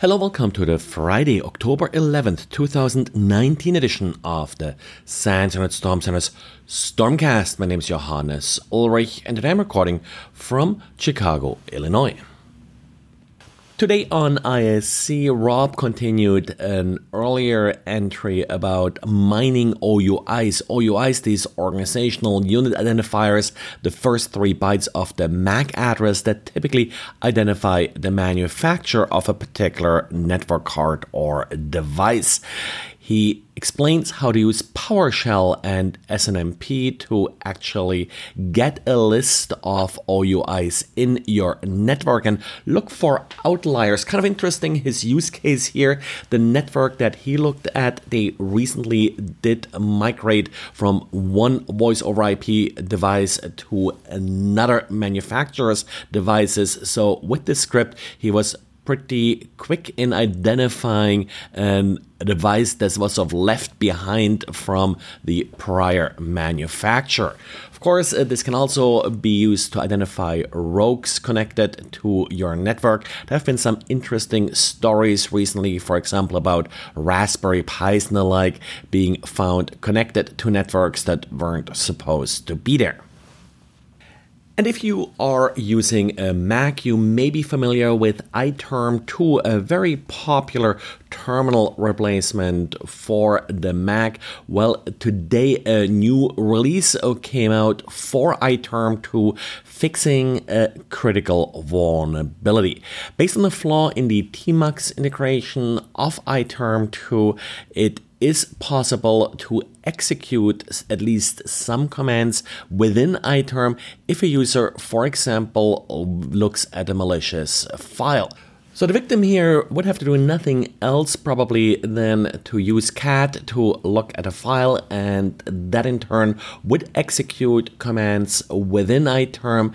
Hello, welcome to the Friday, October 11th, 2019 edition of the SANS Internet Storm Center's Stormcast. My name is Johannes Ulrich, and today I'm recording from Chicago, Illinois. Today on ISC, Rob continued an earlier entry about mining OUIs. OUIs, these organizational unit identifiers, the first three bytes of the MAC address that typically identify the manufacturer of a particular network card or device. He explains how to use PowerShell and SNMP to actually get a list of all OUIs in your network and look for outliers. Kind of interesting his use case here. The network that he looked at, they recently did migrate from one voice over IP device to another manufacturer's devices. So with this script, he was pretty quick in identifying an, device that was sort of left behind from the prior manufacturer. Of course, uh, this can also be used to identify rogues connected to your network. There have been some interesting stories recently, for example, about Raspberry Pis and the like being found connected to networks that weren't supposed to be there. And if you are using a Mac, you may be familiar with iTerm2, a very popular terminal replacement for the Mac. Well, today a new release uh, came out for iTerm2 fixing a critical vulnerability. Based on the flaw in the Tmux integration of iTerm2, it is possible to execute at least some commands within iTerm if a user, for example, looks at a malicious file. So the victim here would have to do nothing else probably than to use cat to look at a file and that in turn would execute commands within iTerm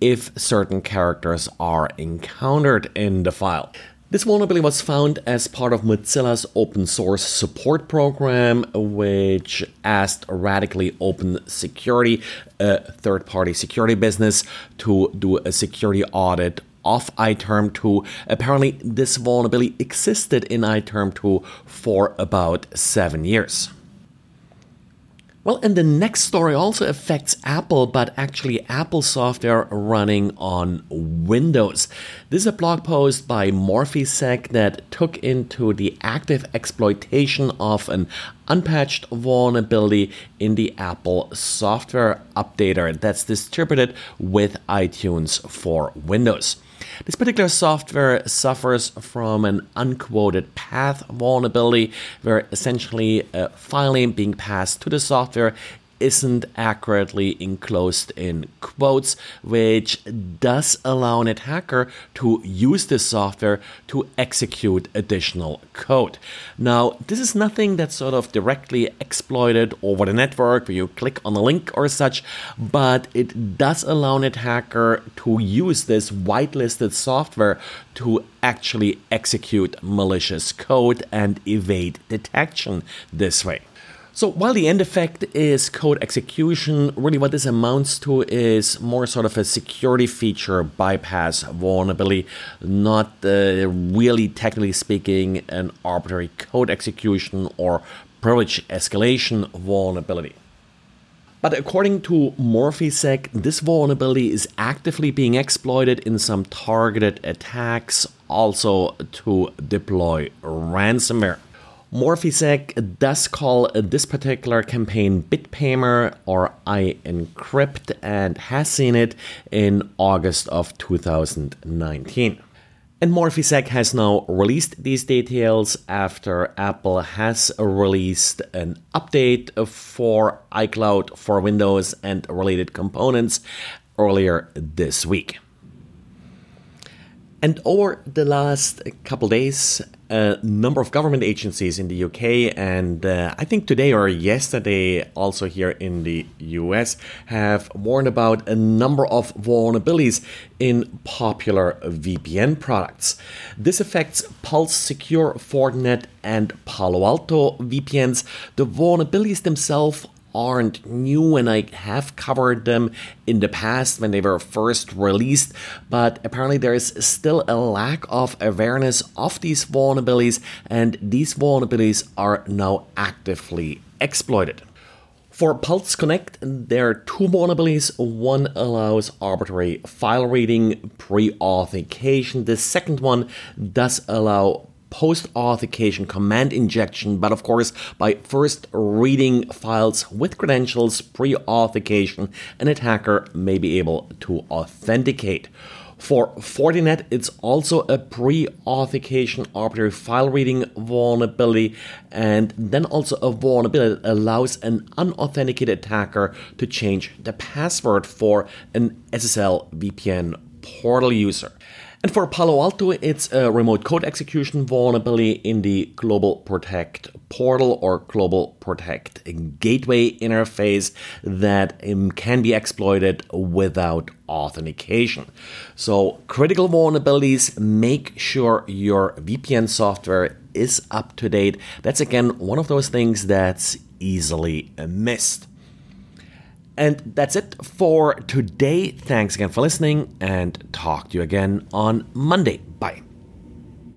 if certain characters are encountered in the file. This vulnerability was found as part of Mozilla's open source support program, which asked Radically Open Security, a third party security business, to do a security audit of iTerm2. Apparently, this vulnerability existed in iTerm2 for about seven years. Well, and the next story also affects Apple, but actually Apple software running on Windows. This is a blog post by Morphisec that took into the active exploitation of an unpatched vulnerability in the Apple software updater that's distributed with iTunes for Windows. This particular software suffers from an unquoted path vulnerability, where essentially a file name being passed to the software isn't accurately enclosed in quotes, which does allow an attacker to use this software to execute additional code. Now, this is nothing that's sort of directly exploited over the network where you click on a link or such, but it does allow an attacker to use this whitelisted software to actually execute malicious code and evade detection this way. So while the end effect is code execution, really what this amounts to is more sort of a security feature bypass vulnerability, not uh, really technically speaking an arbitrary code execution or privilege escalation vulnerability. But according to Morphisec, this vulnerability is actively being exploited in some targeted attacks, also to deploy ransomware. Morphisec does call this particular campaign BitPaymer or iEncrypt and has seen it in August of 2019. And Morphisec has now released these details after Apple has released an update for iCloud for Windows and related components earlier this week. And over the last couple days, a number of government agencies in the UK and uh, I think today or yesterday also here in the US have warned about a number of vulnerabilities in popular VPN products. This affects Pulse Secure, Fortinet, and Palo Alto VPNs. The vulnerabilities themselves aren't new and I have covered them in the past when they were first released, but apparently there is still a lack of awareness of these vulnerabilities, and these vulnerabilities are now actively exploited. For Pulse Connect, there are two vulnerabilities. One allows arbitrary file reading pre authentication, the second one does allow post authentication command injection, but of course, by first reading files with credentials pre authentication, an attacker may be able to authenticate. For Fortinet, it's also a pre authentication arbitrary file reading vulnerability, and then also a vulnerability that allows an unauthenticated attacker to change the password for an SSL VPN portal user. And for Palo Alto, it's a remote code execution vulnerability in the Global Protect portal or Global Protect gateway interface that um, can be exploited without authentication. So, critical vulnerabilities make sure your VPN software is up to date. That's again one of those things that's easily missed. And that's it for today. Thanks again for listening and talk to you again on Monday. Bye.